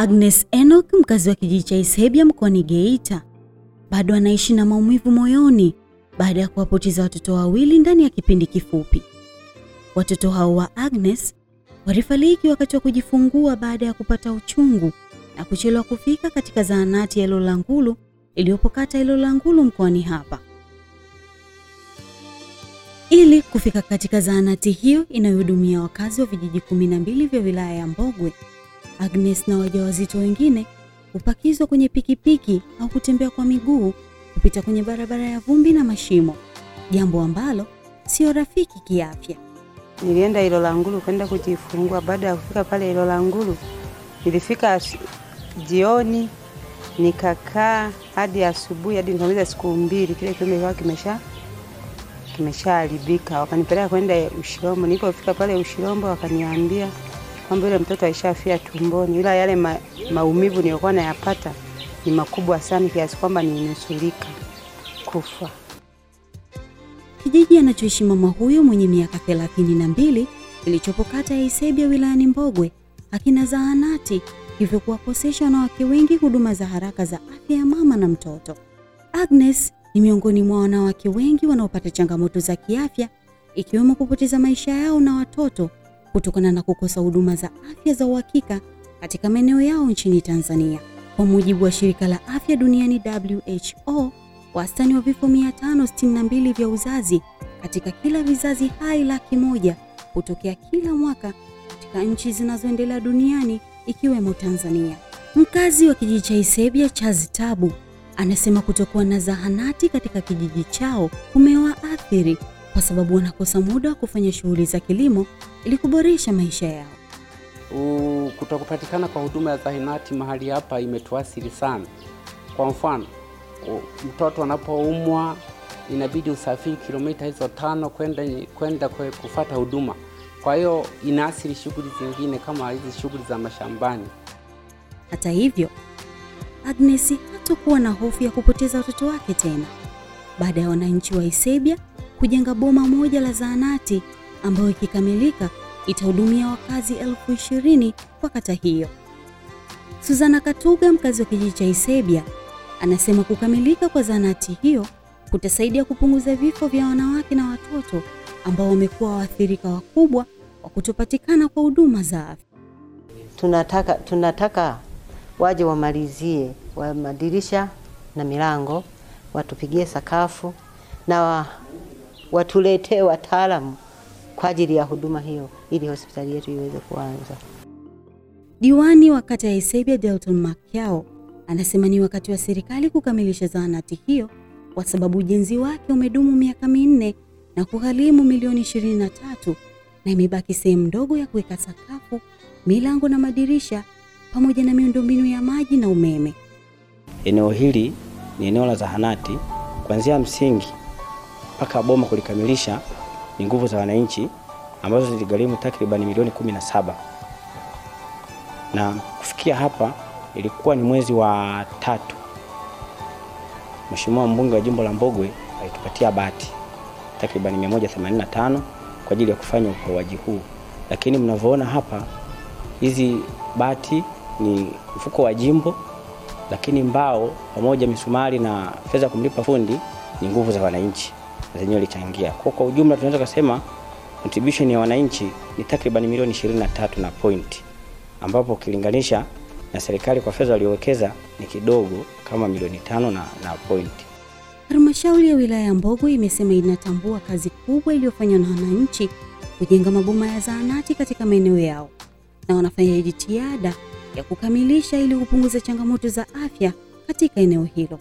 Agnes Enoch, mkazi wa kijiji cha Isebia mkoani Geita, bado anaishi na maumivu moyoni baada ya kuwapoteza watoto wawili ndani ya kipindi kifupi. Watoto hao wa Agnes walifariki wakati wa kujifungua baada ya kupata uchungu na kuchelewa kufika katika zahanati ya Ilolangulu iliyopo kata ya Ilolangulu mkoani hapa. Ili kufika katika zahanati hiyo inayohudumia wakazi wa vijiji kumi na mbili vya wilaya ya Mbogwe, Agnes na wajawazito wengine hupakizwa kwenye pikipiki au kutembea kwa miguu kupita kwenye barabara ya vumbi na mashimo, jambo ambalo sio rafiki kiafya. Nilienda Ilolangulu kwenda kujifungua. Baada ya kufika pale Ilolangulu, nilifika jioni nikakaa hadi asubuhi, hadi nikamaliza siku mbili, kile kiume kikawa kimesha kimeshaharibika. Wakanipeleka kwenda Ushirombo. Nilipofika pale Ushirombo, wakaniambia kwamba yule mtoto aishafia tumboni, ila yale ma, maumivu niliyokuwa nayapata ni makubwa sana kiasi kwamba ninusurika kufa. Kijiji anachoishi mama huyo mwenye miaka thelathini na mbili kilichopo kata ya Isebia wilayani Mbogwe hakina zahanati, hivyo kuwakosesha wanawake wengi huduma za haraka za afya ya mama na mtoto. Agnes ni miongoni mwa wanawake wengi wanaopata changamoto za kiafya ikiwemo kupoteza maisha yao na watoto kutokana na kukosa huduma za afya za uhakika katika maeneo yao nchini Tanzania. Kwa mujibu wa shirika la afya duniani WHO, wastani wa vifo 562 vya uzazi katika kila vizazi hai laki moja hutokea kila mwaka katika nchi zinazoendelea duniani ikiwemo Tanzania. Mkazi wa kijiji cha Isebia Charles Tabu anasema kutokuwa na zahanati katika kijiji chao kumewaathiri kwa sababu wanakosa muda wa kufanya shughuli za kilimo ili kuboresha maisha yao. Kutokupatikana kwa huduma ya zahanati mahali hapa imetuathiri sana. Kwa mfano, mtoto anapoumwa inabidi usafiri kilomita hizo tano kwenda kwenda kufata huduma. Kwa hiyo inaathiri shughuli zingine kama hizi shughuli za mashambani. Hata hivyo, Agnes hatakuwa na hofu ya kupoteza watoto wake tena baada ya wananchi wa Isebia kujenga boma moja la zahanati ambayo ikikamilika itahudumia wakazi elfu ishirini kwa kata hiyo. Suzana Katuga, mkazi wa kijiji cha Isebia, anasema kukamilika kwa zahanati hiyo kutasaidia kupunguza vifo vya wanawake na watoto ambao wamekuwa waathirika wakubwa wa kutopatikana kwa huduma za afya. tunataka, tunataka waje wamalizie wa madirisha na milango, watupigie sakafu na wa, watuletee wataalamu kwa ajili ya huduma hiyo, ili hospitali yetu iweze kuanza. Diwani wa kata ya Isebia Delton Makyao anasema ni wakati wa serikali kukamilisha zahanati hiyo kwa sababu ujenzi wake umedumu miaka minne na kugharimu milioni 23 na imebaki sehemu ndogo ya kuweka sakafu, milango na madirisha pamoja na miundombinu ya maji na umeme. Eneo hili ni eneo la zahanati, kuanzia msingi mpaka boma kulikamilisha ni nguvu za wananchi ambazo ziligharimu takribani milioni kumi na kufikia hapa ilikuwa ni mwezi wa tatu, Mheshimiwa mbunge wa jimbo la Mbogwe alitupatia bati takribani 185 kwa ajili ya kufanya upoaji huu, lakini mnavyoona hapa hizi bati ni mfuko wa jimbo, lakini mbao pamoja misumari na fedha kumlipa fundi ni nguvu za wananchi zenyewe ilichangia. Kwa kwa ujumla tunaweza kusema contribution ya wananchi ni takriban milioni 23 na point, ambapo ukilinganisha na serikali kwa fedha waliowekeza ni kidogo kama milioni tano na, na point. Halmashauri ya wilaya ya Mbogwe imesema inatambua kazi kubwa iliyofanywa na wananchi kujenga maboma ya zahanati katika maeneo yao na wanafanya jitihada ya kukamilisha ili kupunguza changamoto za afya katika eneo hilo.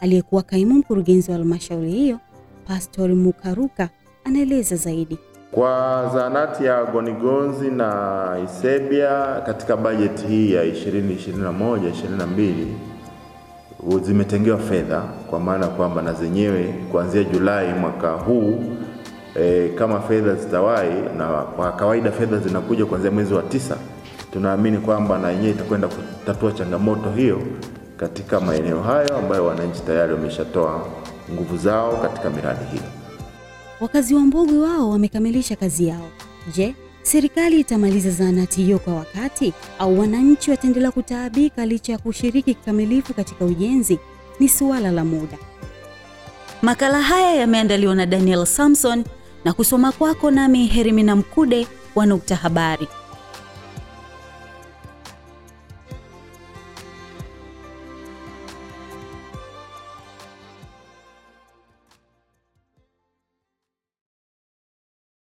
Aliyekuwa kaimu mkurugenzi wa halmashauri hiyo, Pastor Mukaruka, anaeleza zaidi. Kwa zahanati ya Gonigonzi na Isebia katika bajeti hii ya 2021 22 zimetengewa fedha kwa maana kwamba na zenyewe kuanzia Julai mwaka huu e, kama fedha zitawahi, na kwa kawaida fedha zinakuja kuanzia mwezi wa tisa, tunaamini kwamba na yenyewe itakwenda kutatua changamoto hiyo katika maeneo hayo ambayo wananchi tayari wameshatoa nguvu zao katika miradi hiyo. Wakazi wa Mbogwe wao wamekamilisha kazi yao. Je, Serikali itamaliza zahanati hiyo kwa wakati au wananchi wataendelea kutaabika licha ya kushiriki kikamilifu katika ujenzi? Ni suala la muda. Makala haya yameandaliwa na Daniel Samson na kusoma kwako nami Herimina Mkude wa Nukta Habari.